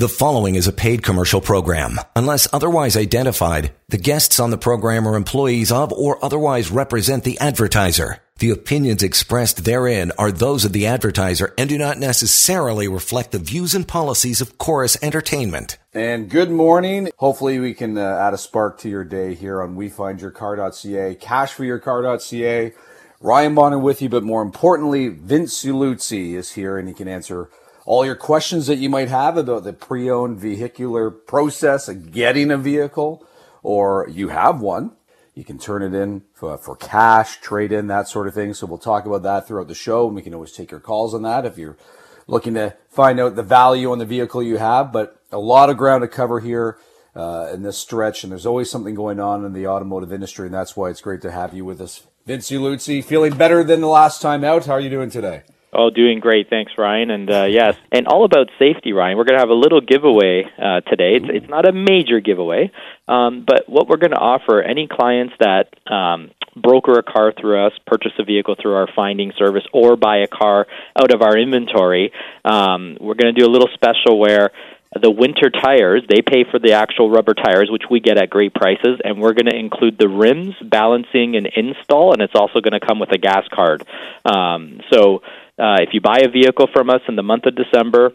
The following is a paid commercial program. Unless otherwise identified, the guests on the program are employees of or otherwise represent the advertiser. The opinions expressed therein are those of the advertiser and do not necessarily reflect the views and policies of Corus Entertainment. And good morning. Hopefully, we can uh, add a spark to your day here on WeFindYourCar.ca, CashForYourCar.ca. Ryan Bonner with you, but more importantly, Vince Uluzzi is here and he can answer all your questions that you might have about the pre-owned vehicular process of getting a vehicle, or you have one. You can turn it in for, for cash, trade in, that sort of thing. So we'll talk about that throughout the show, and we can always take your calls on that if you're looking to find out the value on the vehicle you have. But a lot of ground to cover here uh, in this stretch, and there's always something going on in the automotive industry, and that's why it's great to have you with us. Vince Uluzzi, feeling better than the last time out. How are you doing today? Oh, doing great. Thanks, Ryan. And uh, yes, and all about safety, Ryan. We're going to have a little giveaway uh, today. It's, it's not a major giveaway, um, but what we're going to offer any clients that um, broker a car through us, purchase a vehicle through our finding service, or buy a car out of our inventory, um, we're going to do a little special where the winter tires they pay for the actual rubber tires which we get at great prices and we're going to include the rims balancing and install and it's also going to come with a gas card um, so uh, if you buy a vehicle from us in the month of December,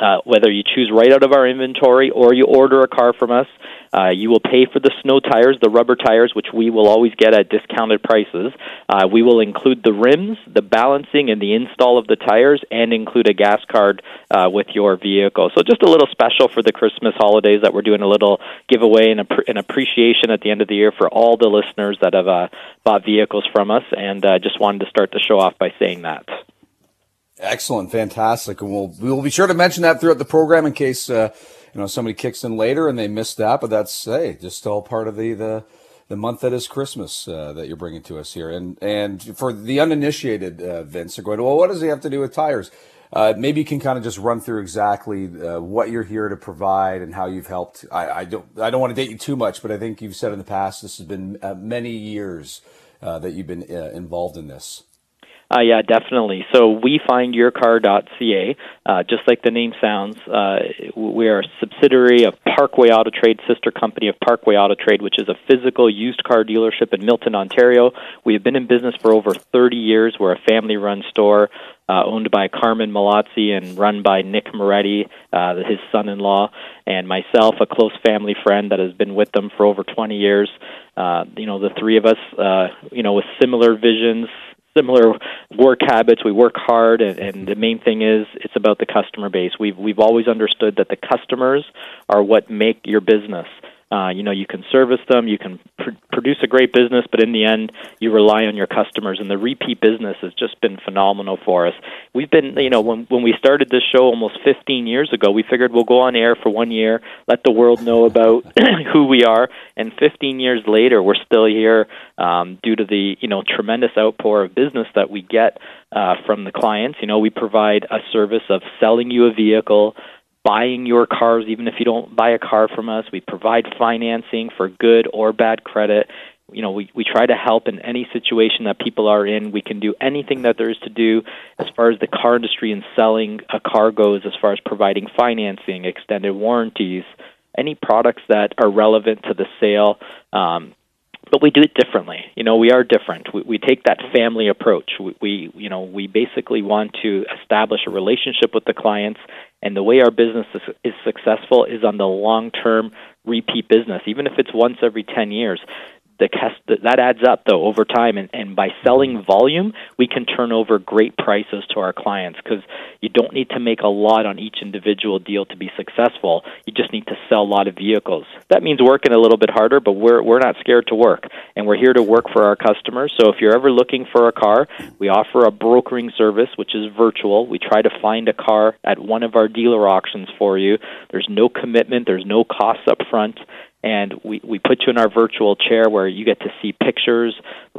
uh, whether you choose right out of our inventory or you order a car from us, uh, you will pay for the snow tires, the rubber tires, which we will always get at discounted prices. Uh, we will include the rims, the balancing, and the install of the tires, and include a gas card uh, with your vehicle. So just a little special for the Christmas holidays that we're doing a little giveaway and an appreciation at the end of the year for all the listeners that have uh, bought vehicles from us, and uh, just wanted to start the show off by saying that. Excellent, fantastic, and we'll we'll be sure to mention that throughout the program in case uh, you know somebody kicks in later and they missed that. But that's hey, just all part of the the, the month that is Christmas uh, that you're bringing to us here. And and for the uninitiated, uh, Vince, are going. Well, what does he have to do with tires? Uh, maybe you can kind of just run through exactly uh, what you're here to provide and how you've helped. I, I, don't I don't want to date you too much, but I think you've said in the past this has been uh, many years uh, that you've been uh, involved in this. Uh, yeah, definitely. So we find yourcar.ca, uh, just like the name sounds. Uh, we are a subsidiary of Parkway Auto Trade, sister company of Parkway Auto Trade, which is a physical used car dealership in Milton, Ontario. We have been in business for over 30 years. We're a family-run store. Uh, owned by Carmen Malazzi and run by Nick Moretti, uh, his son-in-law, and myself, a close family friend that has been with them for over 20 years. Uh, you know, the three of us, uh, you know, with similar visions, similar work habits. We work hard, and, and the main thing is it's about the customer base. We've we've always understood that the customers are what make your business. Uh, you know, you can service them, you can pr- produce a great business, but in the end, you rely on your customers. And the repeat business has just been phenomenal for us. We've been, you know, when when we started this show almost 15 years ago, we figured we'll go on air for one year, let the world know about who we are, and 15 years later, we're still here um, due to the, you know, tremendous outpour of business that we get uh, from the clients. You know, we provide a service of selling you a vehicle buying your cars, even if you don't buy a car from us. We provide financing for good or bad credit. You know, we, we try to help in any situation that people are in. We can do anything that there is to do as far as the car industry and selling a car goes, as far as providing financing, extended warranties, any products that are relevant to the sale. Um, but we do it differently. You know, we are different. We, we take that family approach. We, we, you know, we basically want to establish a relationship with the clients, and the way our business is, is successful is on the long-term repeat business, even if it's once every ten years the that adds up though over time. And, and by selling volume we can turn over great prices to our clients because you don't need to make a lot on each individual deal to be successful. You just need to sell a lot of vehicles. That means working a little bit harder but we're we're not scared to work. And we're here to work for our customers. So if you're ever looking for a car we offer a brokering service which is virtual. We try to find a car at one of our dealer auctions for you. There's no commitment. There's no costs up front and we, we put you in our virtual chair where you get to see pictures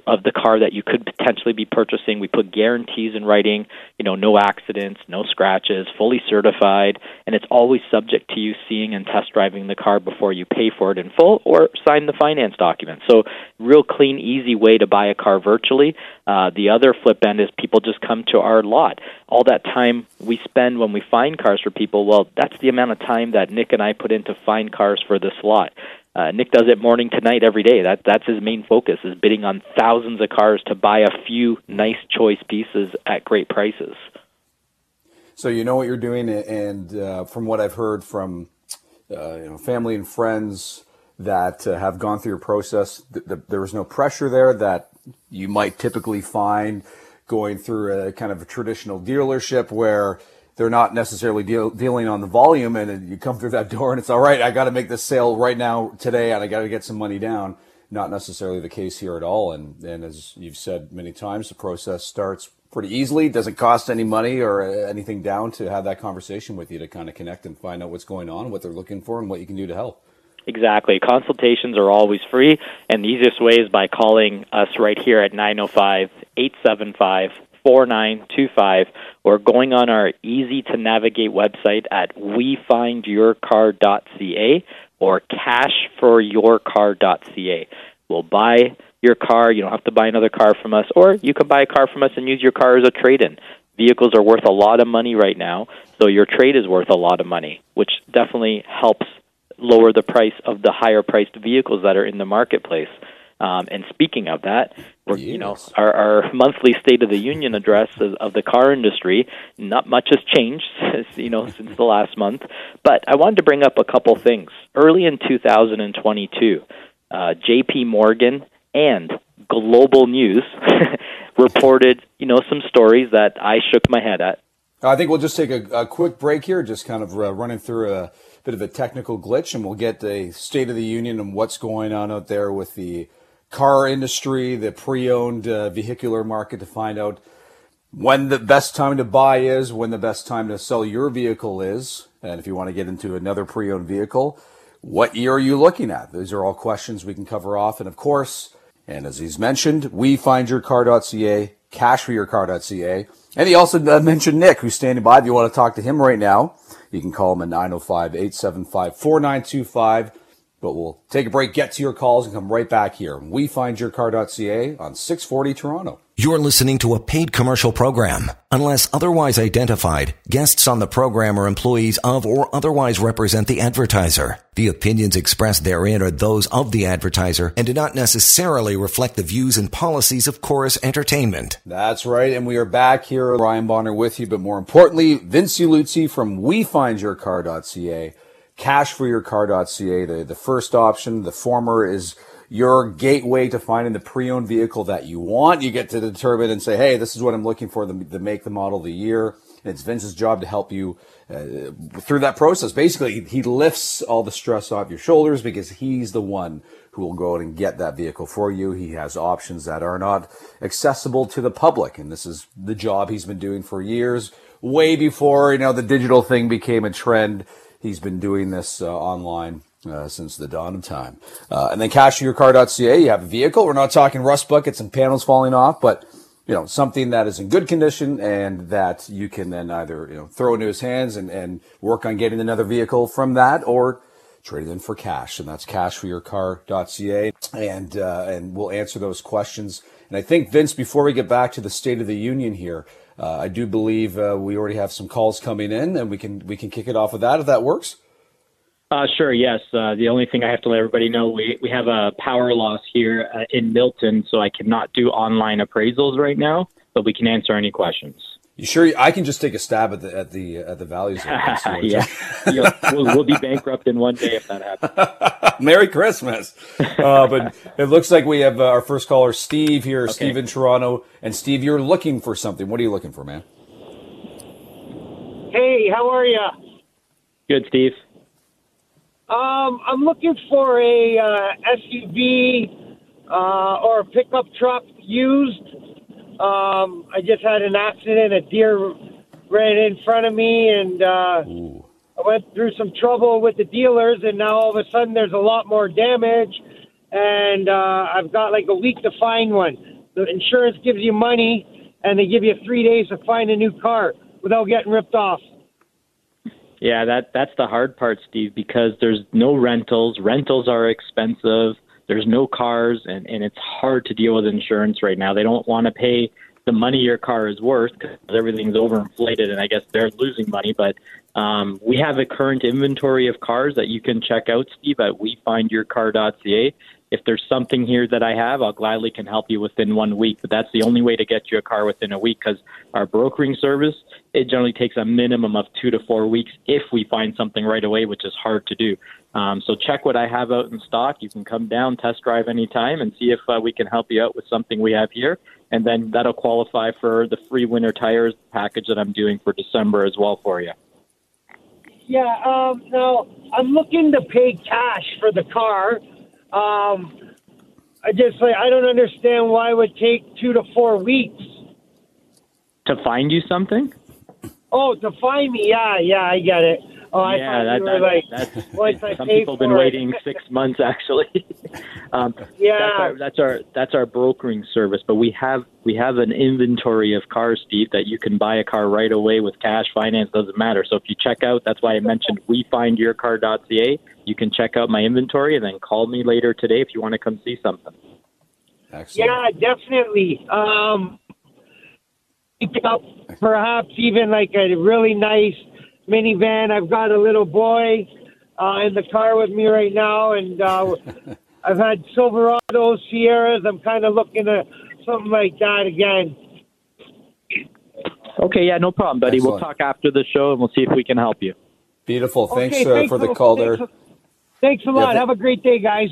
of the car that you could potentially be purchasing. We put guarantees in writing, you know, no accidents, no scratches, fully certified, and it's always subject to you seeing and test driving the car before you pay for it in full or sign the finance document. So, real clean, easy way to buy a car virtually. Uh, the other flip end is people just come to our lot. All that time we spend when we find cars for people, well, that's the amount of time that Nick and I put in to find cars for this lot. Uh, Nick does it morning to night every day. That that's his main focus is bidding on thousands of cars to buy a few nice choice pieces at great prices. So you know what you're doing, and uh, from what I've heard from uh, you know family and friends that uh, have gone through your process, th- th- there was no pressure there that you might typically find going through a kind of a traditional dealership where they're not necessarily deal, dealing on the volume and you come through that door and it's all right i got to make this sale right now today and i got to get some money down. Not necessarily the case here at all and, and as you've said many times the process starts pretty easily. Doesn't cost any money or uh, anything down to have that conversation with you to kind of connect and find out what's going on what they're looking for and what you can do to help? Exactly. Consultations are always free, and the easiest way is by calling us right here at 905 875 4925 or going on our easy to navigate website at wefindyourcar.ca or cashforyourcar.ca. We'll buy your car. You don't have to buy another car from us, or you can buy a car from us and use your car as a trade in. Vehicles are worth a lot of money right now, so your trade is worth a lot of money, which definitely helps lower the price of the higher priced vehicles that are in the marketplace. Um, and speaking of that, yes. you know, our, our monthly State of the Union address of, of the car industry, not much has changed, you know, since the last month. But I wanted to bring up a couple things. Early in 2022, uh, J.P. Morgan and Global News reported, you know, some stories that I shook my head at. I think we'll just take a, a quick break here, just kind of uh, running through a bit of a technical glitch, and we'll get a State of the Union and what's going on out there with the car industry, the pre-owned uh, vehicular market to find out when the best time to buy is, when the best time to sell your vehicle is, and if you want to get into another pre-owned vehicle, what year are you looking at? These are all questions we can cover off, and of course, and as he's mentioned, we find your car.ca, cashforyourcar.ca, and he also uh, mentioned Nick, who's standing by. If you want to talk to him right now, you can call him at 905 875 4925. But we'll take a break, get to your calls, and come right back here. We find your car.ca on 640 Toronto. You're listening to a paid commercial program. Unless otherwise identified, guests on the program are employees of or otherwise represent the advertiser. The opinions expressed therein are those of the advertiser and do not necessarily reflect the views and policies of Corus Entertainment. That's right, and we are back here. Ryan Bonner with you, but more importantly, Vince Luzzi from WeFindYourCar.ca cashforyourcar.ca. The, the first option, the former is your gateway to finding the pre-owned vehicle that you want. You get to determine and say, hey, this is what I'm looking for, the, the make, the model, the year. And it's Vince's job to help you uh, through that process. Basically, he lifts all the stress off your shoulders because he's the one who will go out and get that vehicle for you. He has options that are not accessible to the public. And this is the job he's been doing for years, way before, you know, the digital thing became a trend. He's been doing this uh, online uh, since the dawn of time. Uh, and then cashyourcar.ca, you have a vehicle. We're not talking rust buckets and panels falling off, but you know something that is in good condition and that you can then either you know throw into his hands and, and work on getting another vehicle from that, or trade it in for cash. And that's cashforyourcar.ca, and uh, and we'll answer those questions. And I think Vince, before we get back to the State of the Union here. Uh, I do believe uh, we already have some calls coming in, and we can we can kick it off with that if that works. Uh, sure. Yes. Uh, the only thing I have to let everybody know we we have a power loss here uh, in Milton, so I cannot do online appraisals right now, but we can answer any questions. You sure? I can just take a stab at the at the at the values. yeah, we'll, we'll, be bankrupt in one day if that happens. Merry Christmas! Uh, but it looks like we have uh, our first caller, Steve here. Okay. Steve in Toronto, and Steve, you're looking for something. What are you looking for, man? Hey, how are you? Good, Steve. Um, I'm looking for a uh, SUV uh, or a pickup truck used um, I just had an accident. A deer ran in front of me, and uh, I went through some trouble with the dealers, and now all of a sudden there's a lot more damage, and uh, I've got like a week to find one. The insurance gives you money, and they give you three days to find a new car without getting ripped off. Yeah, that that's the hard part, Steve, because there's no rentals. Rentals are expensive. There's no cars, and and it's hard to deal with insurance right now. They don't want to pay the money your car is worth because everything's overinflated, and I guess they're losing money. But um, we have a current inventory of cars that you can check out, Steve, at wefindyourcar.ca. If there's something here that I have, I'll gladly can help you within one week. But that's the only way to get you a car within a week because our brokering service it generally takes a minimum of two to four weeks if we find something right away, which is hard to do. Um, so check what I have out in stock. You can come down, test drive anytime, and see if uh, we can help you out with something we have here. And then that'll qualify for the free winter tires package that I'm doing for December as well for you. Yeah, um, now I'm looking to pay cash for the car. Um, I just like I don't understand why it would take two to four weeks. To find you something? Oh, to find me? Yeah, yeah, I get it. Oh, I yeah, thought that, you were that, like that's, once I some people have been waiting six months actually. um, Yeah. that's our, that's our that's our brokering service. But we have we have an inventory of cars, Steve, that you can buy a car right away with cash, finance doesn't matter. So if you check out, that's why I mentioned wefindyourcar.ca. You can check out my inventory and then call me later today if you want to come see something. Excellent. Yeah, definitely. Um, perhaps even like a really nice minivan. I've got a little boy uh, in the car with me right now, and uh, I've had Silverados, Sierras. I'm kind of looking at something like that again. Okay, yeah, no problem, buddy. We'll talk after the show and we'll see if we can help you. Beautiful. Thanks, Okay, uh, for the call there. thanks, Thanks a lot. th- Have a great day, guys.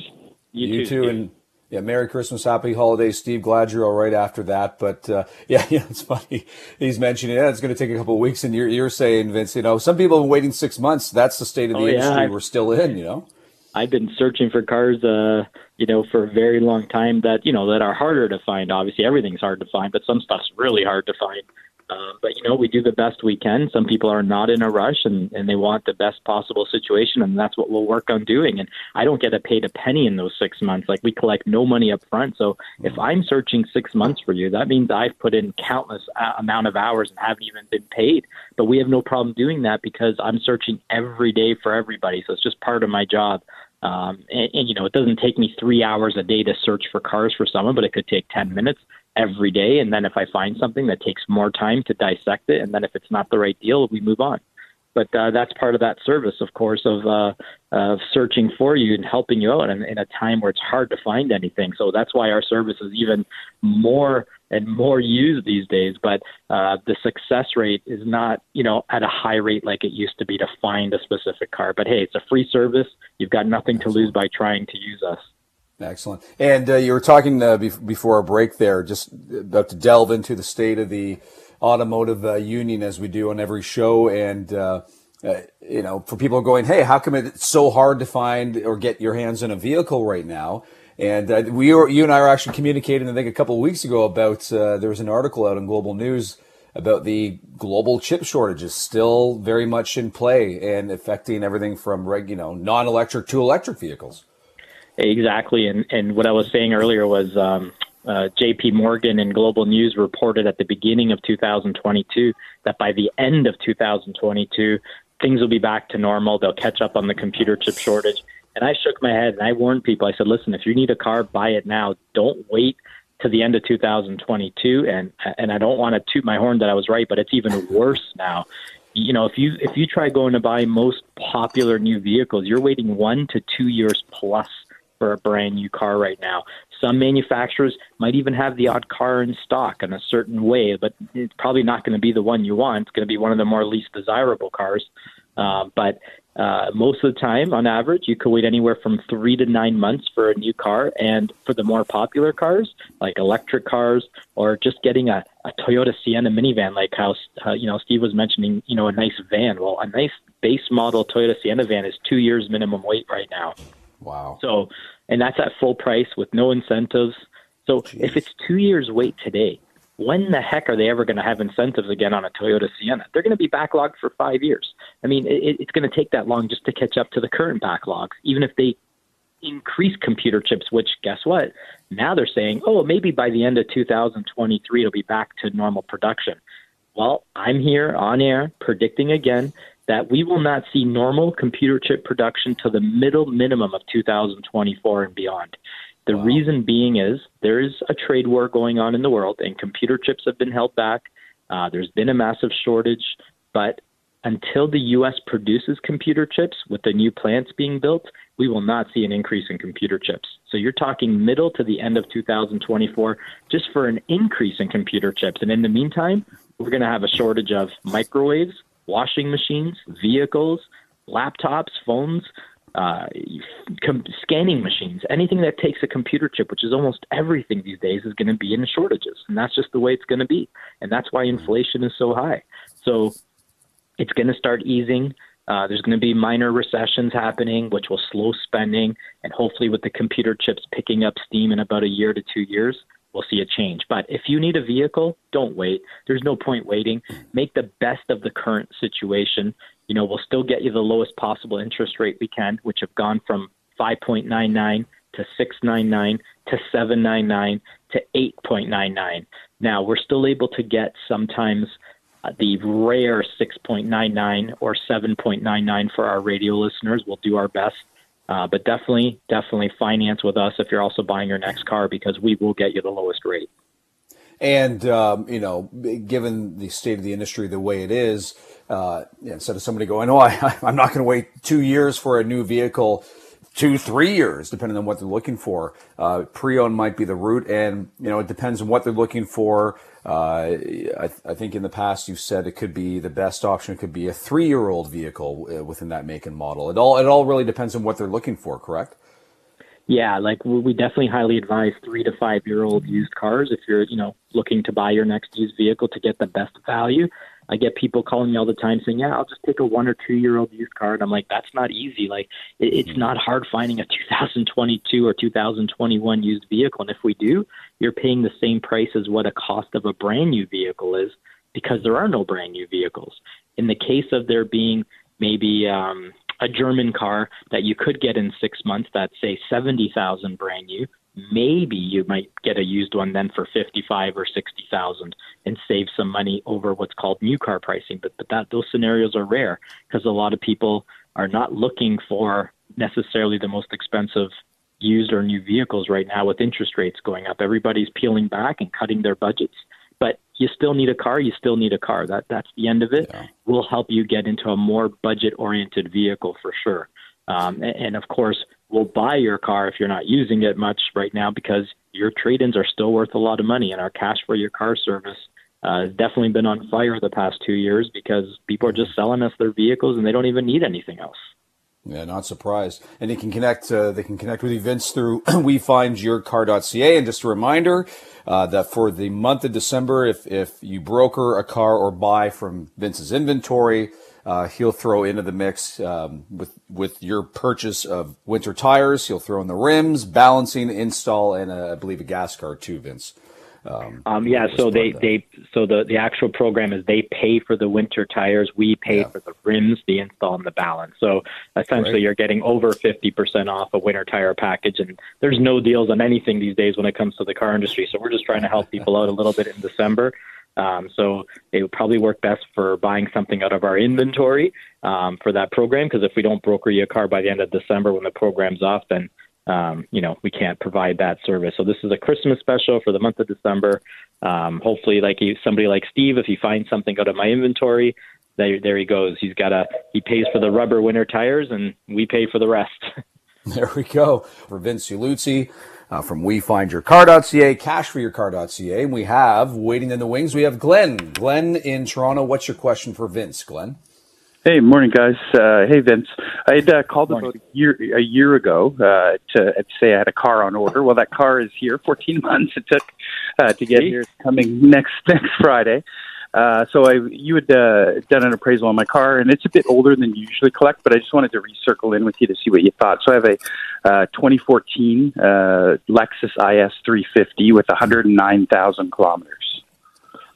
You, too, Steve. and yeah, Merry Christmas, Happy Holidays, Steve. Glad you're all right after that. But uh, yeah, yeah, it's funny. He's mentioning yeah, it's going to take a couple of weeks, and you're you're saying, Vince, you know, some people have been waiting six months. That's the state of the Oh, industry I- we're still in. You know. I've been searching for cars, uh, you know, for a very long time that, you know, that are harder to find. Obviously, everything's hard to find, but some stuff's really hard to find. Um, but, you know, we do the best we can. Some people are not in a rush and, and they want the best possible situation, and that's what we'll work on doing. And I don't get a paid a penny in those six months. Like, we collect no money up front. So if I'm searching six months for you, that means I've put in countless uh, amount of hours and haven't even been paid. But we have no problem doing that because I'm searching every day for everybody. So it's just part of my job. Um, and, and you know, it doesn't take me three hours a day to search for cars for someone, but it could take ten minutes every day. And then if I find something that takes more time to dissect it, and then if it's not the right deal, we move on. But uh, that's part of that service, of course, of uh, of searching for you and helping you out in, in a time where it's hard to find anything. So that's why our service is even more and more used these days. But uh, the success rate is not, you know, at a high rate like it used to be to find a specific car. But hey, it's a free service. You've got nothing to lose by trying to use us. Excellent. And uh, you were talking uh, bef- before our break there, just about to delve into the state of the automotive uh, union as we do on every show. And, uh, uh, you know, for people going, hey, how come it's so hard to find or get your hands on a vehicle right now? And uh, we were, you and I were actually communicating, I think, a couple of weeks ago about there was an article out on Global News about the global chip shortages still very much in play and affecting everything from you know, non-electric to electric vehicles. Exactly, and and what I was saying earlier was um, uh, J.P. Morgan and Global News reported at the beginning of 2022 that by the end of 2022 things will be back to normal. They'll catch up on the computer chip shortage. And I shook my head and I warned people. I said, "Listen, if you need a car, buy it now. Don't wait to the end of 2022." And and I don't want to toot my horn that I was right, but it's even worse now you know, if you if you try going to buy most popular new vehicles, you're waiting one to two years plus for a brand new car right now. Some manufacturers might even have the odd car in stock in a certain way, but it's probably not going to be the one you want. It's going to be one of the more least desirable cars. Uh, but uh, most of the time, on average, you could wait anywhere from three to nine months for a new car. And for the more popular cars, like electric cars, or just getting a, a Toyota Sienna minivan, like how uh, you know Steve was mentioning, you know, a nice van. Well, a nice base model Toyota Sienna van is two years minimum wait right now. Wow. So, and that's at full price with no incentives. So, if it's two years wait today, when the heck are they ever going to have incentives again on a Toyota Sienna? They're going to be backlogged for five years. I mean, it, it's going to take that long just to catch up to the current backlogs, even if they increase computer chips, which guess what? Now they're saying, oh, maybe by the end of 2023, it'll be back to normal production. Well, I'm here on air predicting again that we will not see normal computer chip production to the middle minimum of 2024 and beyond. The wow. reason being is there is a trade war going on in the world, and computer chips have been held back. Uh, there's been a massive shortage, but until the U.S. produces computer chips with the new plants being built, we will not see an increase in computer chips. So you're talking middle to the end of 2024 just for an increase in computer chips. And in the meantime, we're going to have a shortage of microwaves, washing machines, vehicles, laptops, phones, uh, com- scanning machines, anything that takes a computer chip, which is almost everything these days, is going to be in shortages. And that's just the way it's going to be. And that's why inflation is so high. So it's going to start easing. Uh, there's going to be minor recessions happening, which will slow spending. And hopefully, with the computer chips picking up steam in about a year to two years, we'll see a change. But if you need a vehicle, don't wait. There's no point waiting. Make the best of the current situation. You know, we'll still get you the lowest possible interest rate we can, which have gone from 5.99 to 699 to 799 to 8.99. Now, we're still able to get sometimes uh, the rare 6.99 or 7.99 for our radio listeners. We'll do our best. Uh, but definitely, definitely finance with us if you're also buying your next car because we will get you the lowest rate. And um, you know, given the state of the industry the way it is, uh, instead of somebody going, "Oh, I, I'm not going to wait two years for a new vehicle," two, three years, depending on what they're looking for. Uh, pre-owned might be the route, and you know it depends on what they're looking for. Uh, I, I, think in the past you said it could be the best option. Could be a three-year-old vehicle uh, within that make and model. It all it all really depends on what they're looking for. Correct? Yeah, like we definitely highly advise three to five-year-old used cars if you're you know looking to buy your next used vehicle to get the best value. I get people calling me all the time saying, "Yeah, I'll just take a one or two year old used car." And I'm like, "That's not easy. Like, it, it's mm-hmm. not hard finding a 2022 or 2021 used vehicle. And if we do, you're paying the same price as what a cost of a brand new vehicle is because there are no brand new vehicles. In the case of there being maybe um, a German car that you could get in six months that's say 70,000 brand new, maybe you might get a used one then for 55 or 60,000 and save some money over what's called new car pricing. But but that those scenarios are rare because a lot of people are not looking for necessarily the most expensive used or new vehicles right now with interest rates going up. Everybody's peeling back and cutting their budgets. But you still need a car you still need a car. That that's the end of it. Yeah. will help you get into a more budget oriented vehicle for sure. Um, and, and of course will buy your car if you're not using it much right now because your trade-ins are still worth a lot of money, and our cash for your car service uh, has definitely been on fire the past two years because people are just selling us their vehicles and they don't even need anything else. Yeah, not surprised. And they can connect. Uh, they can connect with Vince, through WeFindYourCar.ca. And just a reminder uh, that for the month of December, if if you broker a car or buy from Vince's inventory, uh, he'll throw into the mix um, with with your purchase of winter tires. He'll throw in the rims, balancing, install, and uh, I believe a gas card too, Vince. Um, um, yeah, so they, they so the, the actual program is they pay for the winter tires, we pay yeah. for the rims, the install, and the balance. So essentially, right. you're getting over fifty percent off a winter tire package, and there's no deals on anything these days when it comes to the car industry. So we're just trying to help people out a little bit in December. Um, so it would probably work best for buying something out of our inventory um, for that program because if we don't broker you a car by the end of December when the program's off, then um, you know we can't provide that service. So this is a Christmas special for the month of December. Um, hopefully, like you, somebody like Steve, if he finds something out of my inventory, there there he goes. He's got a he pays for the rubber winter tires, and we pay for the rest. there we go for Vince Uluzzi uh, from WeFindYourCar.ca, CashForYourCar.ca. And we have, waiting in the wings, we have Glenn. Glenn in Toronto. What's your question for Vince, Glenn? Hey, morning, guys. Uh, hey, Vince. I had uh, called morning. about a year a year ago uh, to say I had a car on order. Well, that car is here. 14 months it took uh, to get here. It's coming next next Friday. Uh, so I, you had uh, done an appraisal on my car, and it's a bit older than you usually collect, but I just wanted to recircle in with you to see what you thought. So I have a uh, 2014 uh, Lexus IS 350 with 109,000 kilometers.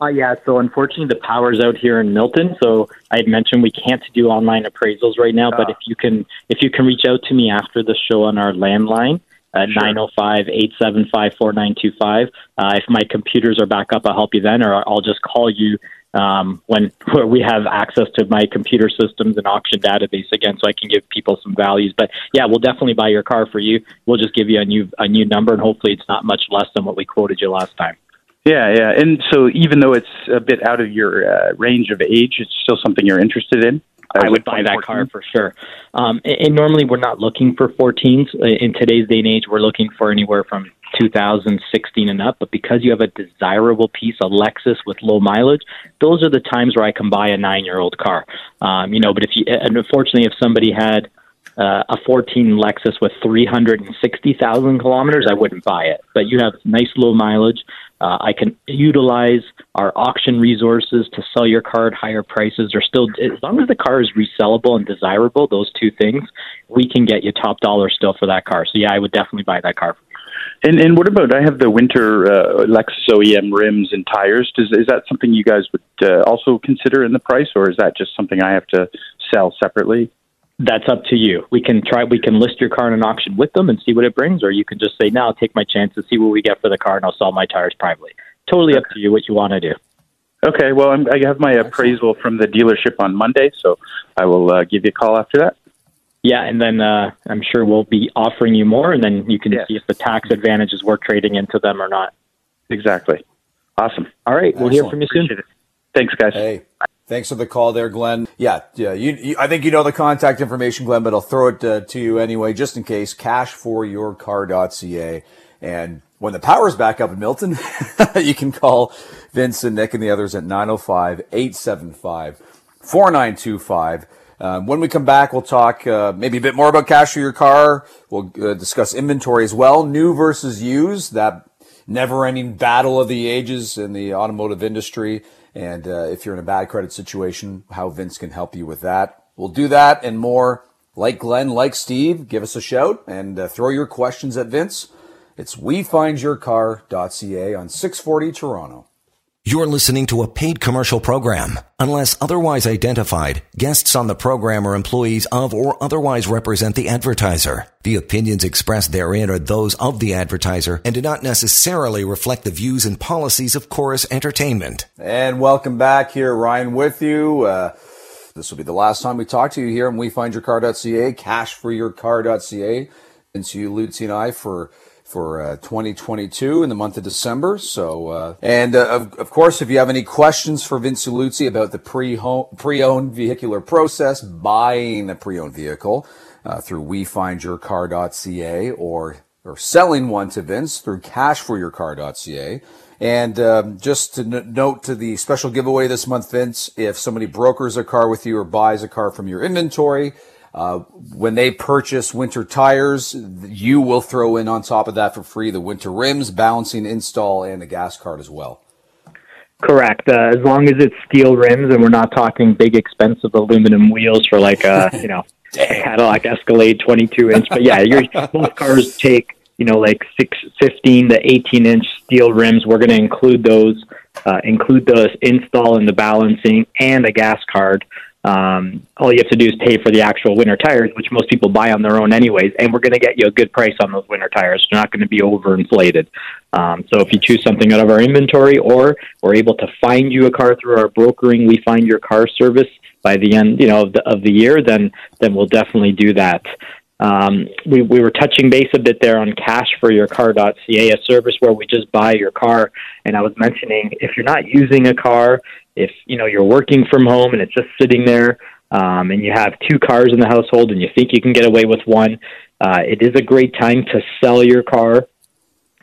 Uh, yeah, so unfortunately the power's out here in Milton, so I had mentioned we can't do online appraisals right now, but Ah. if you can if you can reach out to me after the show on our landline at Sure. 905-875-4925, uh, if my computers are back up, I'll help you then, or I'll just call you um, when where we have access to my computer systems and auction database again, so I can give people some values. But yeah, we'll definitely buy your car for you. We'll just give you a new a new number, and hopefully it's not much less than what we quoted you last time. Yeah, yeah. And so even though it's a bit out of your uh, range of age, it's still something you're interested in. I would buy that car for sure. Um, and, and normally we're not looking for 14s. Uh, In today's day and age, we're looking for anywhere from 2016 and up. But because you have a desirable piece of Lexus with low mileage, those are the times where I can buy a nine-year-old car. Um, you know, but if you, and unfortunately, if somebody had uh, a 14 Lexus with 360,000 kilometers, I wouldn't buy it. But you have nice low mileage. Uh, I can utilize our auction resources to sell your car at higher prices. Or still, as long as the car is resellable and desirable, those two things, we can get you top dollar still for that car. So yeah, I would definitely buy that car. And and what about I have the winter uh, Lexus OEM rims and tires. Does is that something you guys would uh, also consider in the price, or is that just something I have to sell separately? That's up to you. We can try. We can list your car in an auction with them and see what it brings, or you can just say, "No, I'll take my chances, and see what we get for the car, and I'll sell my tires privately." Totally up to you what you want to do. Okay, well I'm, I have my appraisal from the dealership on Monday, so I will uh, give you a call after that. Yeah, and then uh, I'm sure we'll be offering you more, and then you can Yeah. see if the tax advantages worth trading into them or not. Exactly. Awesome. All right, we'll hear from you soon. It. Thanks, guys. Hey, thanks for the call there, Glenn. Yeah, yeah. You, you, I think you know the contact information, Glenn, but I'll throw it uh, to you anyway, just in case. Cashforyourcar.ca. And when the power's back up in Milton, you can call Vince and Nick and the others at 905 875 4925. Um, when we come back, we'll talk uh, maybe a bit more about cash for your car. We'll uh, discuss inventory as well, new versus used, that never ending battle of the ages in the automotive industry. And uh, if you're in a bad credit situation, how Vince can help you with that. We'll do that and more. Like Glenn, like Steve, give us a shout and uh, throw your questions at Vince. It's wefindyourcar.ca on 640 Toronto. You're listening to a paid commercial program. Unless otherwise identified, guests on the program are employees of or otherwise represent the advertiser. The opinions expressed therein are those of the advertiser and do not necessarily reflect the views and policies of Corus Entertainment. And welcome back here, Ryan, with you. Uh, this will be the last time we talk to you here on WeFindYourCar.ca, CashForYourCar.ca. you, Lutzi and I for for uh, 2022 in the month of December. So, uh, and uh, of, of course, if you have any questions for Vince Lutzi about the pre pre-owned vehicular process, buying a pre-owned vehicle uh, through WeFindYourCar.ca or or selling one to Vince through CashForYourCar.ca. And um, just to n- note to the special giveaway this month, Vince, if somebody brokers a car with you or buys a car from your inventory, uh, when they purchase winter tires, you will throw in on top of that for free the winter rims, balancing install, and the gas card as well. Correct. Uh, as long as it's steel rims and we're not talking big, expensive aluminum wheels for like a you know Cadillac Escalade 22 inch. But yeah, your most cars take you know like six, 15 to 18 inch steel rims. We're going to include those, uh, include the install and the balancing and a gas card. Um, all you have to do is pay for the actual winter tires, which most people buy on their own anyways, and we're going to get you a good price on those winter tires. They're not going to be overinflated. Um, so if you choose something out of our inventory, or we're able to find you a car through our brokering, we find your car service by the end, you know, of the, of the year, then then we'll definitely do that. Um, we, we were touching base a bit there on cash for your cashforyourcar.ca, a service where we just buy your car. And I was mentioning if you're not using a car, if you know you're working from home and it's just sitting there, um, and you have two cars in the household and you think you can get away with one, uh, it is a great time to sell your car.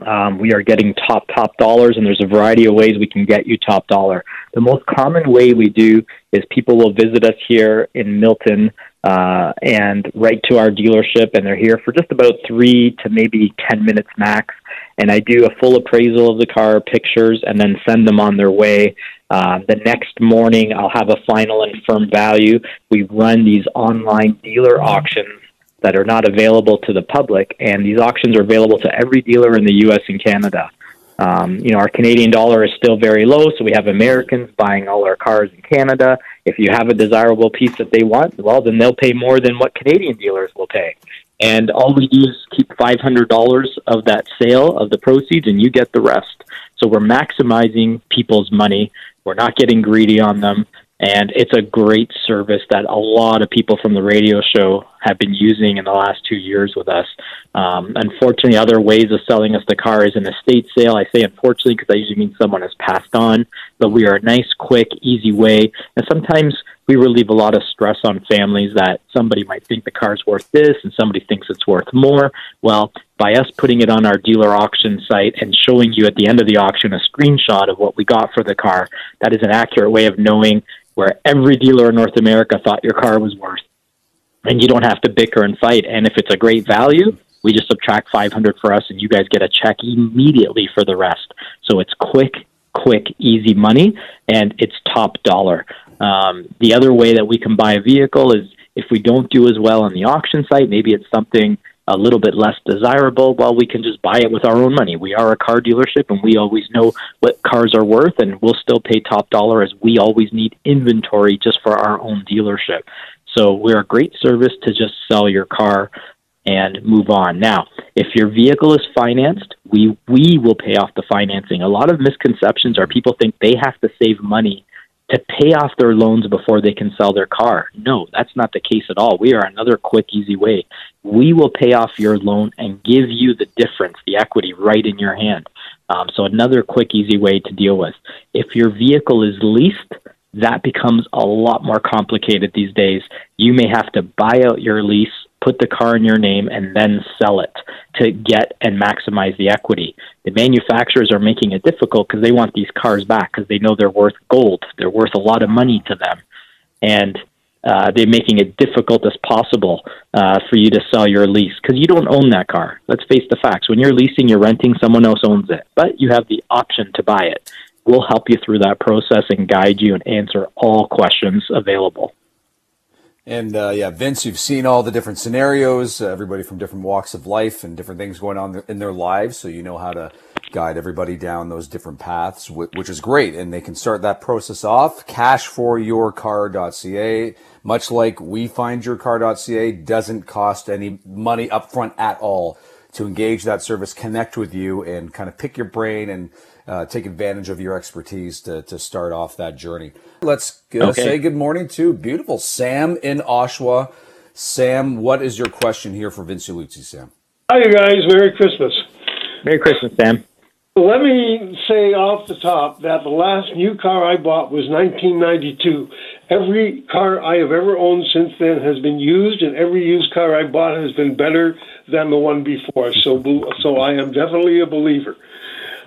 Um, we are getting top top dollars, and there's a variety of ways we can get you top dollar. The most common way we do is people will visit us here in Milton uh, and right to our dealership, and they're here for just about three to maybe ten minutes max. And I do a full appraisal of the car, pictures, and then send them on their way. Uh, the next morning, I'll have a final and firm value. We run these online dealer auctions that are not available to the public, and these auctions are available to every dealer in the U.S. and Canada. Um, you know, our Canadian dollar is still very low, so we have Americans buying all our cars in Canada. If you have a desirable piece that they want, well, then they'll pay more than what Canadian dealers will pay. And all we do is keep $500 of that sale of the proceeds, and you get the rest. So we're maximizing people's money. We're not getting greedy on them. And it's a great service that a lot of people from the radio show have been using in the last two years with us. Um, unfortunately, other ways of selling us the car is an estate sale. I say unfortunately because I usually mean someone has passed on, but we are a nice, quick, easy way. And sometimes we relieve a lot of stress on families that somebody might think the car's worth this and somebody thinks it's worth more. Well, by us putting it on our dealer auction site and showing you at the end of the auction a screenshot of what we got for the car, that is an accurate way of knowing where every dealer in North America thought your car was worth. And you don't have to bicker and fight. And if it's a great value, we just subtract 500 for us and you guys get a check immediately for the rest. So it's quick, quick, easy money and it's top dollar. Um, the other way that we can buy a vehicle is if we don't do as well on the auction site, maybe it's something a little bit less desirable, well, we can just buy it with our own money. We are a car dealership and we always know what cars are worth and we'll still pay top dollar as we always need inventory just for our own dealership. So we're a great service to just sell your car and move on. Now, if your vehicle is financed, we we will pay off the financing. A lot of misconceptions are people think they have to save money to pay off their loans before they can sell their car. No, that's not the case at all. We are another quick, easy way. We will pay off your loan and give you the difference, the equity, right in your hand. Um, so, another quick, easy way to deal with. If your vehicle is leased, that becomes a lot more complicated these days. You may have to buy out your lease put the car in your name, and then sell it to get and maximize the equity. The manufacturers are making it difficult because they want these cars back because they know they're worth gold. They're worth a lot of money to them. And uh, they're making it difficult as possible uh, for you to sell your lease because you don't own that car. Let's face the facts. When you're leasing, you're renting, someone else owns it, but you have the option to buy it. We'll help you through that process and guide you and answer all questions available. And uh, yeah, Vince, you've seen all the different scenarios, uh, everybody from different walks of life and different things going on in their lives. So you know how to guide everybody down those different paths, which is great. And they can start that process off. Cashforyourcar.ca, much like wefindyourcar.ca, doesn't cost any money upfront at all to engage that service, connect with you, and kind of pick your brain and uh, take advantage of your expertise to, to start off that journey. Let's okay. say good morning to beautiful Sam in Oshawa. Sam, what is your question here for Vince Luzzi, Sam? Hi, you guys. Merry Christmas. Merry Christmas, Sam. Let me say off the top that the last new car I bought was 1992. Every car I have ever owned since then has been used, and every used car I bought has been better than the one before. So, so I am definitely a believer.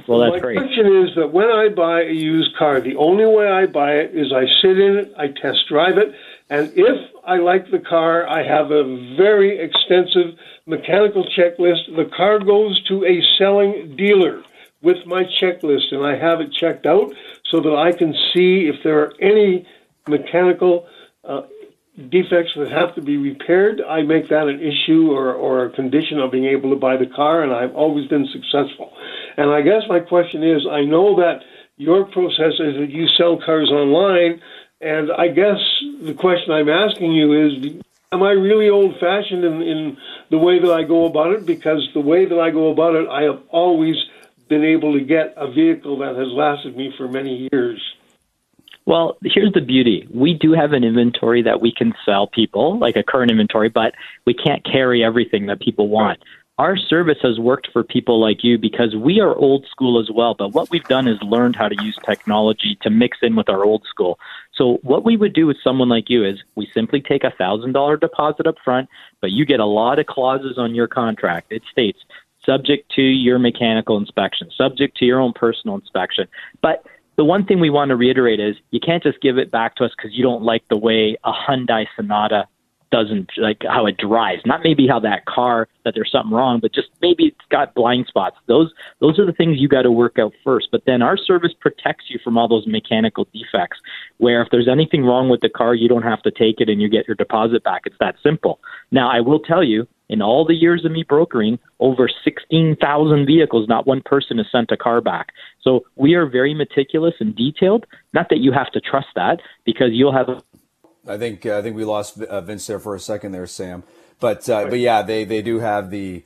Well, that's My great. question is that when I buy a used car, the only way I buy it is I sit in it, I test drive it, and if I like the car, I have a very extensive mechanical checklist. The car goes to a selling dealer with my checklist, and I have it checked out so that I can see if there are any mechanical uh, defects that have to be repaired. I make that an issue or, or a condition of being able to buy the car, and I've always been successful. And I guess my question is I know that your process is that you sell cars online, and I guess the question I'm asking you is am I really old fashioned in, in the way that I go about it? Because the way that I go about it, I have always been able to get a vehicle that has lasted me for many years. Well, here's the beauty. We do have an inventory that we can sell people, like a current inventory, but we can't carry everything that people want our service has worked for people like you because we are old school as well. But what we've done is learned how to use technology to mix in with our old school. So what we would do with someone like you is we simply take a thousand dollar deposit up front, but you get a lot of clauses on your contract. It states subject to your mechanical inspection, subject to your own personal inspection. But the one thing we want to reiterate is you can't just give it back to us because you don't like the way a Hyundai Sonata doesn't like how it drives. Not maybe how that car that there's something wrong, but just maybe it's got blind spots. Those those are the things you got to work out first. But then our service protects you from all those mechanical defects. Where if there's anything wrong with the car, you don't have to take it and you get your deposit back. It's that simple. Now I will tell you, in all the years of me brokering, over 16,000 vehicles, not one person has sent a car back. So we are very meticulous and detailed. Not that you have to trust that because you'll have. I think uh, I think we lost uh, Vince there for a second there, Sam. But uh, but yeah, they they do have the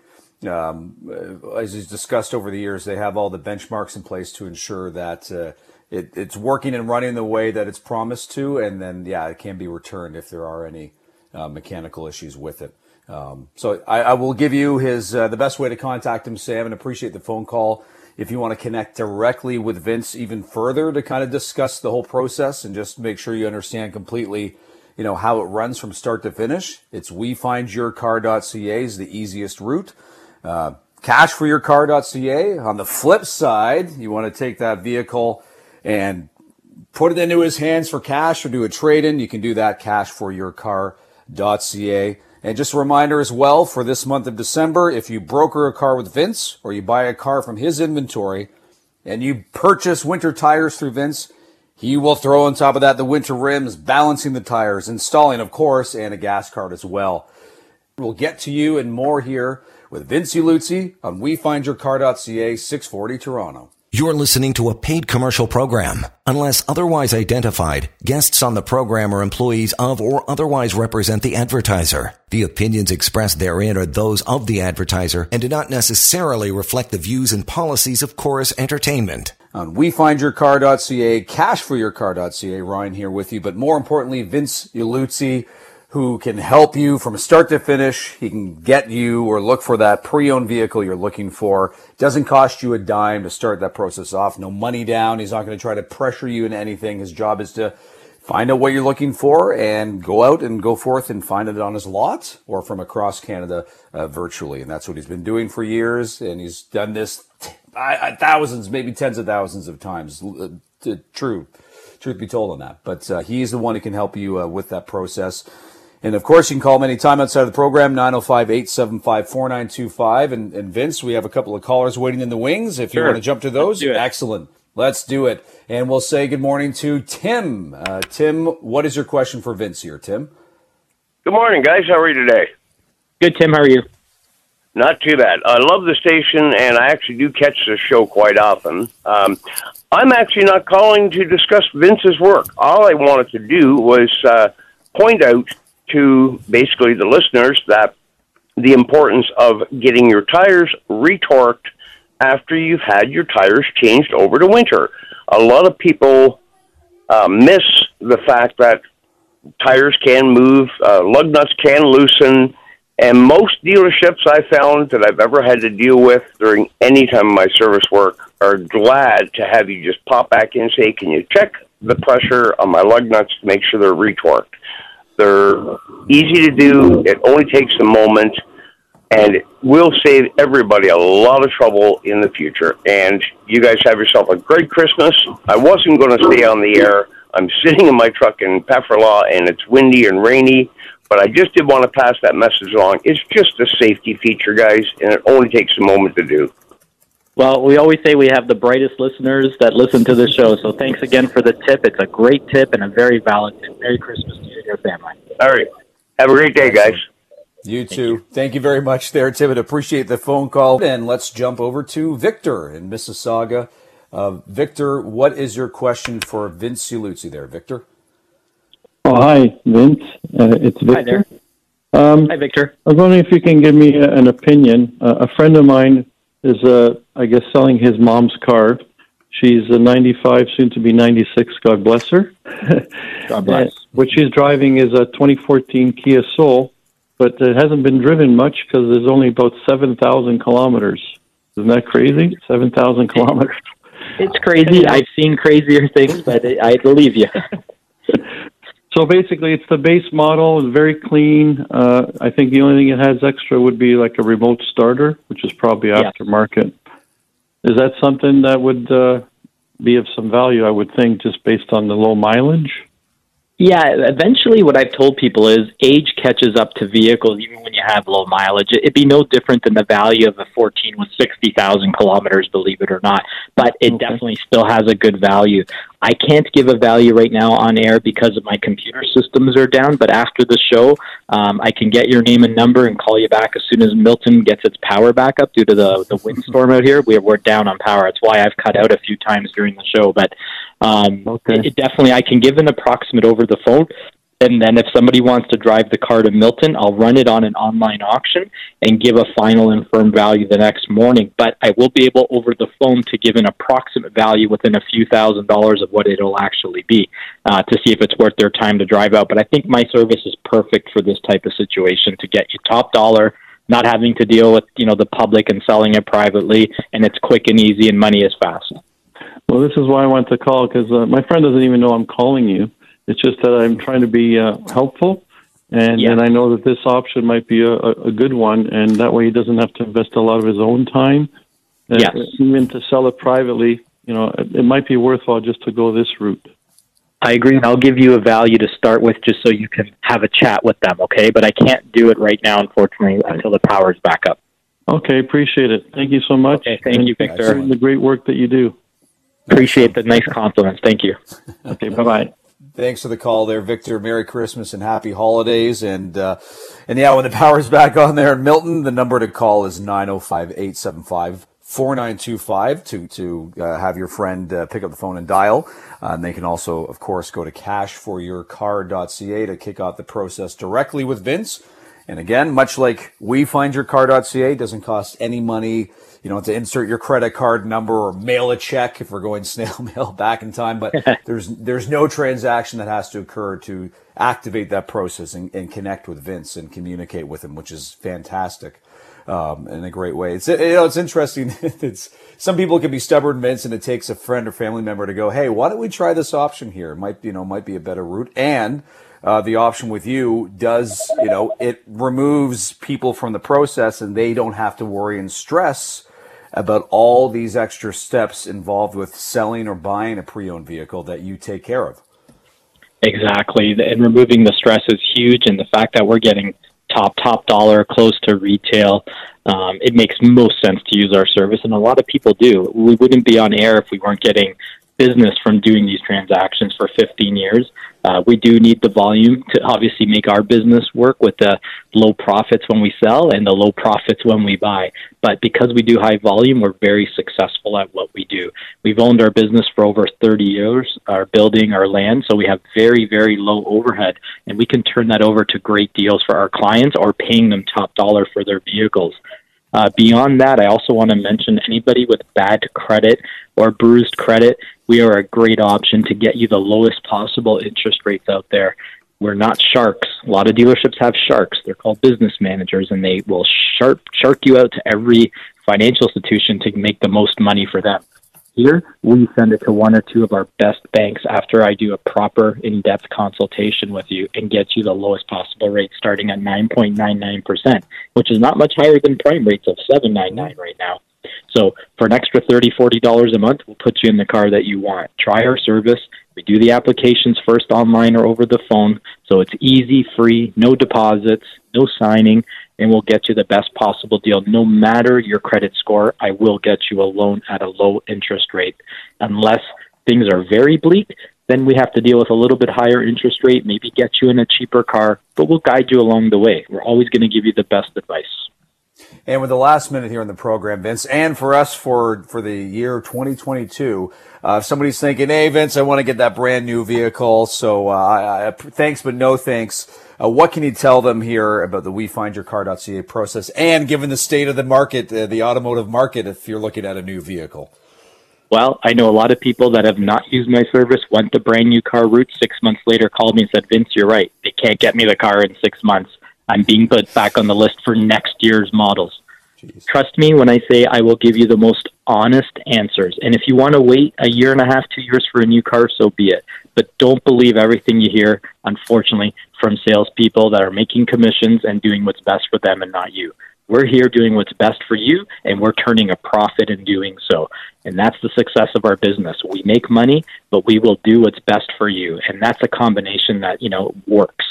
um, uh, as is discussed over the years, they have all the benchmarks in place to ensure that uh, it, it's working and running the way that it's promised to, and then yeah, it can be returned if there are any uh, mechanical issues with it. Um, so I, I, will give you his uh, the best way to contact him, Sam, and appreciate the phone call. If you want to connect directly with Vince even further to kind of discuss the whole process and just make sure you understand completely, you know, how it runs from start to finish, it's wefindyourcar.ca is the easiest route. Uh, cashforyourcar.ca. On the flip side, you want to take that vehicle and put it into his hands for cash or do a trade in. You can do that cashforyourcar.ca. And just a reminder as well for this month of December, if you broker a car with Vince or you buy a car from his inventory and you purchase winter tires through Vince, he will throw on top of that the winter rims, balancing the tires, installing, of course, and a gas card as well. We'll get to you and more here with Vince Luzzi on WeFindYourCar.ca 640 Toronto. You're listening to a paid commercial program. Unless otherwise identified, guests on the program are employees of or otherwise represent the advertiser. The opinions expressed therein are those of the advertiser and do not necessarily reflect the views and policies of Corus Entertainment. Uh, on WeFindYourCar.ca, CashForYourCar.ca, Ryan here with you, but more importantly, Vince Ieluzzi who can help you from start to finish. He can get you or look for that pre-owned vehicle you're looking for. Doesn't cost you a dime to start that process off. No money down. He's not going to try to pressure you into anything. His job is to find out what you're looking for and go out and go forth and find it on his lot or from across Canada uh, virtually. And that's what he's been doing for years. And he's done this t- thousands, maybe tens of thousands of times. Uh, true, truth be told on that. But uh, he's the one who can help you uh, with that process. And of course, you can call me anytime outside of the program, 905 875 4925. And Vince, we have a couple of callers waiting in the wings. If you sure. want to jump to those, Let's excellent. Let's do it. And we'll say good morning to Tim. Uh, Tim, what is your question for Vince here, Tim? Good morning, guys. How are you today? Good, Tim. How are you? Not too bad. I love the station, and I actually do catch the show quite often. Um, I'm actually not calling to discuss Vince's work. All I wanted to do was uh, point out to basically the listeners that the importance of getting your tires retorqued after you've had your tires changed over to winter. A lot of people uh, miss the fact that tires can move, uh, lug nuts can loosen, and most dealerships I found that I've ever had to deal with during any time of my service work are glad to have you just pop back in and say, "Can you check the pressure on my lug nuts to make sure they're retorqued?" They're easy to do. It only takes a moment, and it will save everybody a lot of trouble in the future. And you guys have yourself a great Christmas. I wasn't going to stay on the air. I'm sitting in my truck in Pefferlaw, and it's windy and rainy. But I just did want to pass that message along. It's just a safety feature, guys, and it only takes a moment to do. Well, we always say we have the brightest listeners that listen to the show. So thanks again for the tip. It's a great tip and a very valid tip. Merry Christmas and your family. All right. Have a great day, guys. You too. Thank you. Thank you very much there, Tim. Appreciate the phone call. And let's jump over to Victor in Mississauga. Uh, Victor, what is your question for Vince Ieluzzi there, Victor? Oh, hi, Vince. Uh, it's Victor. Hi there. Um, hi, Victor. I was wondering if you can give me a, an opinion. Uh, a friend of mine is, uh, I guess, selling his mom's car. She's a 95, soon to be 96. God bless her. God bless. what she's driving is a 2014 Kia Soul, but it hasn't been driven much because there's only about 7,000 kilometers. Isn't that crazy? 7,000 kilometers. It's crazy. I've seen crazier things, but I believe you. So basically, it's the base model. It's very clean. Uh, I think the only thing it has extra would be like a remote starter, which is probably aftermarket. Is that something that would uh, be of some value? I would think, just based on the low mileage. Yeah, eventually, what I've told people is age catches up to vehicles, even when you have low mileage. It'd be no different than the value of a 14 with 60,000 kilometers, believe it or not. But it okay. definitely still has a good value. I can't give a value right now on air because of my computer systems are down. But after the show, um, I can get your name and number and call you back as soon as Milton gets its power back up due to the the windstorm out here. We're we're down on power. That's why I've cut out a few times during the show. But um, okay. it, it definitely, I can give an approximate over the phone. And then if somebody wants to drive the car to Milton, I'll run it on an online auction and give a final and firm value the next morning. But I will be able over the phone to give an approximate value within a few thousand dollars of what it'll actually be uh, to see if it's worth their time to drive out. But I think my service is perfect for this type of situation to get you top dollar, not having to deal with you know the public and selling it privately, and it's quick and easy and money is fast. Well, this is why I want to call because uh, my friend doesn't even know I'm calling you. It's just that I'm trying to be uh, helpful, and yeah. and I know that this option might be a, a good one, and that way he doesn't have to invest a lot of his own time. Uh, yes. even to sell it privately, you know, it, it might be worthwhile just to go this route. I agree. and I'll give you a value to start with just so you can have a chat with them, okay? But I can't do it right now, unfortunately, until the power's back up. Okay, appreciate it. Thank you so much. Okay, thank you, Victor. The great work that you do. Appreciate the nice compliments. Thank you. okay, bye bye. Thanks for the call there, Victor. Merry Christmas and happy holidays. And, uh, and yeah, when the power's back on there in Milton, the number to call is 905 875 4925 to, to uh, have your friend uh, pick up the phone and dial. Uh, and they can also, of course, go to cashforyourcar.ca to kick off the process directly with Vince. And again, much like we find your car.ca, doesn't cost any money you know, to insert your credit card number or mail a check if we're going snail mail back in time. But there's there's no transaction that has to occur to activate that process and, and connect with Vince and communicate with him, which is fantastic. Um, in a great way. It's you know it's interesting. it's some people can be stubborn, Vince, and it takes a friend or family member to go, "Hey, why don't we try this option here? It might you know might be a better route." And uh, the option with you does you know it removes people from the process, and they don't have to worry and stress about all these extra steps involved with selling or buying a pre-owned vehicle that you take care of. Exactly, and removing the stress is huge, and the fact that we're getting top top dollar close to retail um, it makes most sense to use our service and a lot of people do we wouldn't be on air if we weren't getting business from doing these transactions for 15 years uh, we do need the volume to obviously make our business work with the low profits when we sell and the low profits when we buy. But because we do high volume, we're very successful at what we do. We've owned our business for over 30 years, our building, our land, so we have very, very low overhead, and we can turn that over to great deals for our clients or paying them top dollar for their vehicles. Uh, beyond that, I also want to mention anybody with bad credit or bruised credit, we are a great option to get you the lowest possible interest rates out there. We're not sharks. A lot of dealerships have sharks. They're called business managers, and they will shark shark you out to every financial institution to make the most money for them. Here, we send it to one or two of our best banks after I do a proper in depth consultation with you and get you the lowest possible rate starting at 9.99%, which is not much higher than prime rates of 7.99 right now. So for an extra $30, $40 a month, we'll put you in the car that you want. Try our service. We do the applications first online or over the phone. So it's easy, free, no deposits, no signing and we'll get you the best possible deal. No matter your credit score, I will get you a loan at a low interest rate. Unless things are very bleak, then we have to deal with a little bit higher interest rate, maybe get you in a cheaper car, but we'll guide you along the way. We're always going to give you the best advice. And with the last minute here in the program, Vince, and for us for for the year 2022, uh, somebody's thinking, "Hey, Vince, I want to get that brand new vehicle," so uh, I, thanks but no thanks. Uh, what can you tell them here about the WeFindYourCar.ca process, and given the state of the market, uh, the automotive market, if you're looking at a new vehicle? Well, I know a lot of people that have not used my service, went the brand new car route, six months later called me and said, Vince, you're right. They can't get me the car in six months. I'm being put back on the list for next year's models. Jeez. Trust me when I say I will give you the most honest answers. And if you want to wait a year and a half, two years for a new car, so be it. But don't believe everything you hear, unfortunately, from salespeople that are making commissions and doing what's best for them and not you. We're here doing what's best for you, and we're turning a profit in doing so. And that's the success of our business. We make money, but we will do what's best for you. And that's a combination that, you know, works.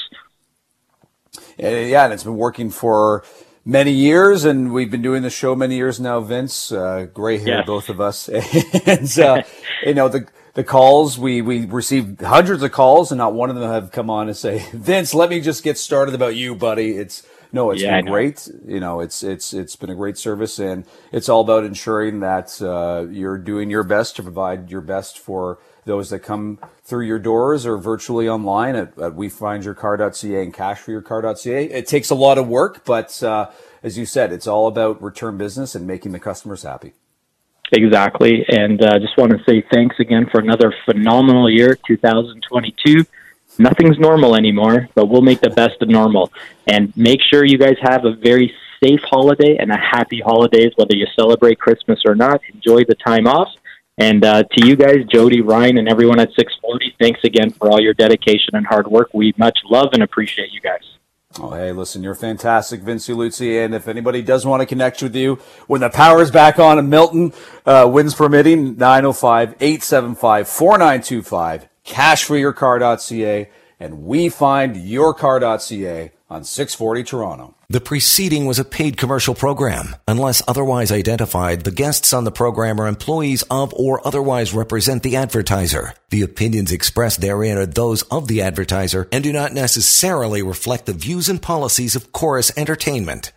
Eh, yeah, and it's been working for many years, and we've been doing the show many years now. Vince, uh, gray hair, both of us, and uh, you know the the calls we we received hundreds of calls, and not one of them have come on and say, Vince, let me just get started about you, buddy. It's no, it's Yeah, been great. You know, it's it's it's been a great service, and it's all about ensuring that uh, you're doing your best to provide your best for those that come through your doors or virtually online at, at wefindyourcar.ca and cashforyourcar.ca. It takes a lot of work, but uh, as you said, it's all about return business and making the customers happy. Exactly. And uh, just want to say thanks again for another phenomenal year, 2022. Nothing's normal anymore, but we'll make the best of normal. And make sure you guys have a very safe holiday and a happy holidays, whether you celebrate Christmas or not. Enjoy the time off. And uh, to you guys, Jody, Ryan, and everyone at 640, thanks again for all your dedication and hard work. We much love and appreciate you guys. Oh, hey, listen, you're fantastic, Vince Ieluzzi. And if anybody does want to connect with you when the power's back on in Milton, uh, winds permitting, 905 875 4925, cashforyourcar.ca, and we find on 640 Toronto. The preceding was a paid commercial program. Unless otherwise identified, the guests on the program are employees of or otherwise represent the advertiser. The opinions expressed therein are those of the advertiser and do not necessarily reflect the views and policies of Corus Entertainment.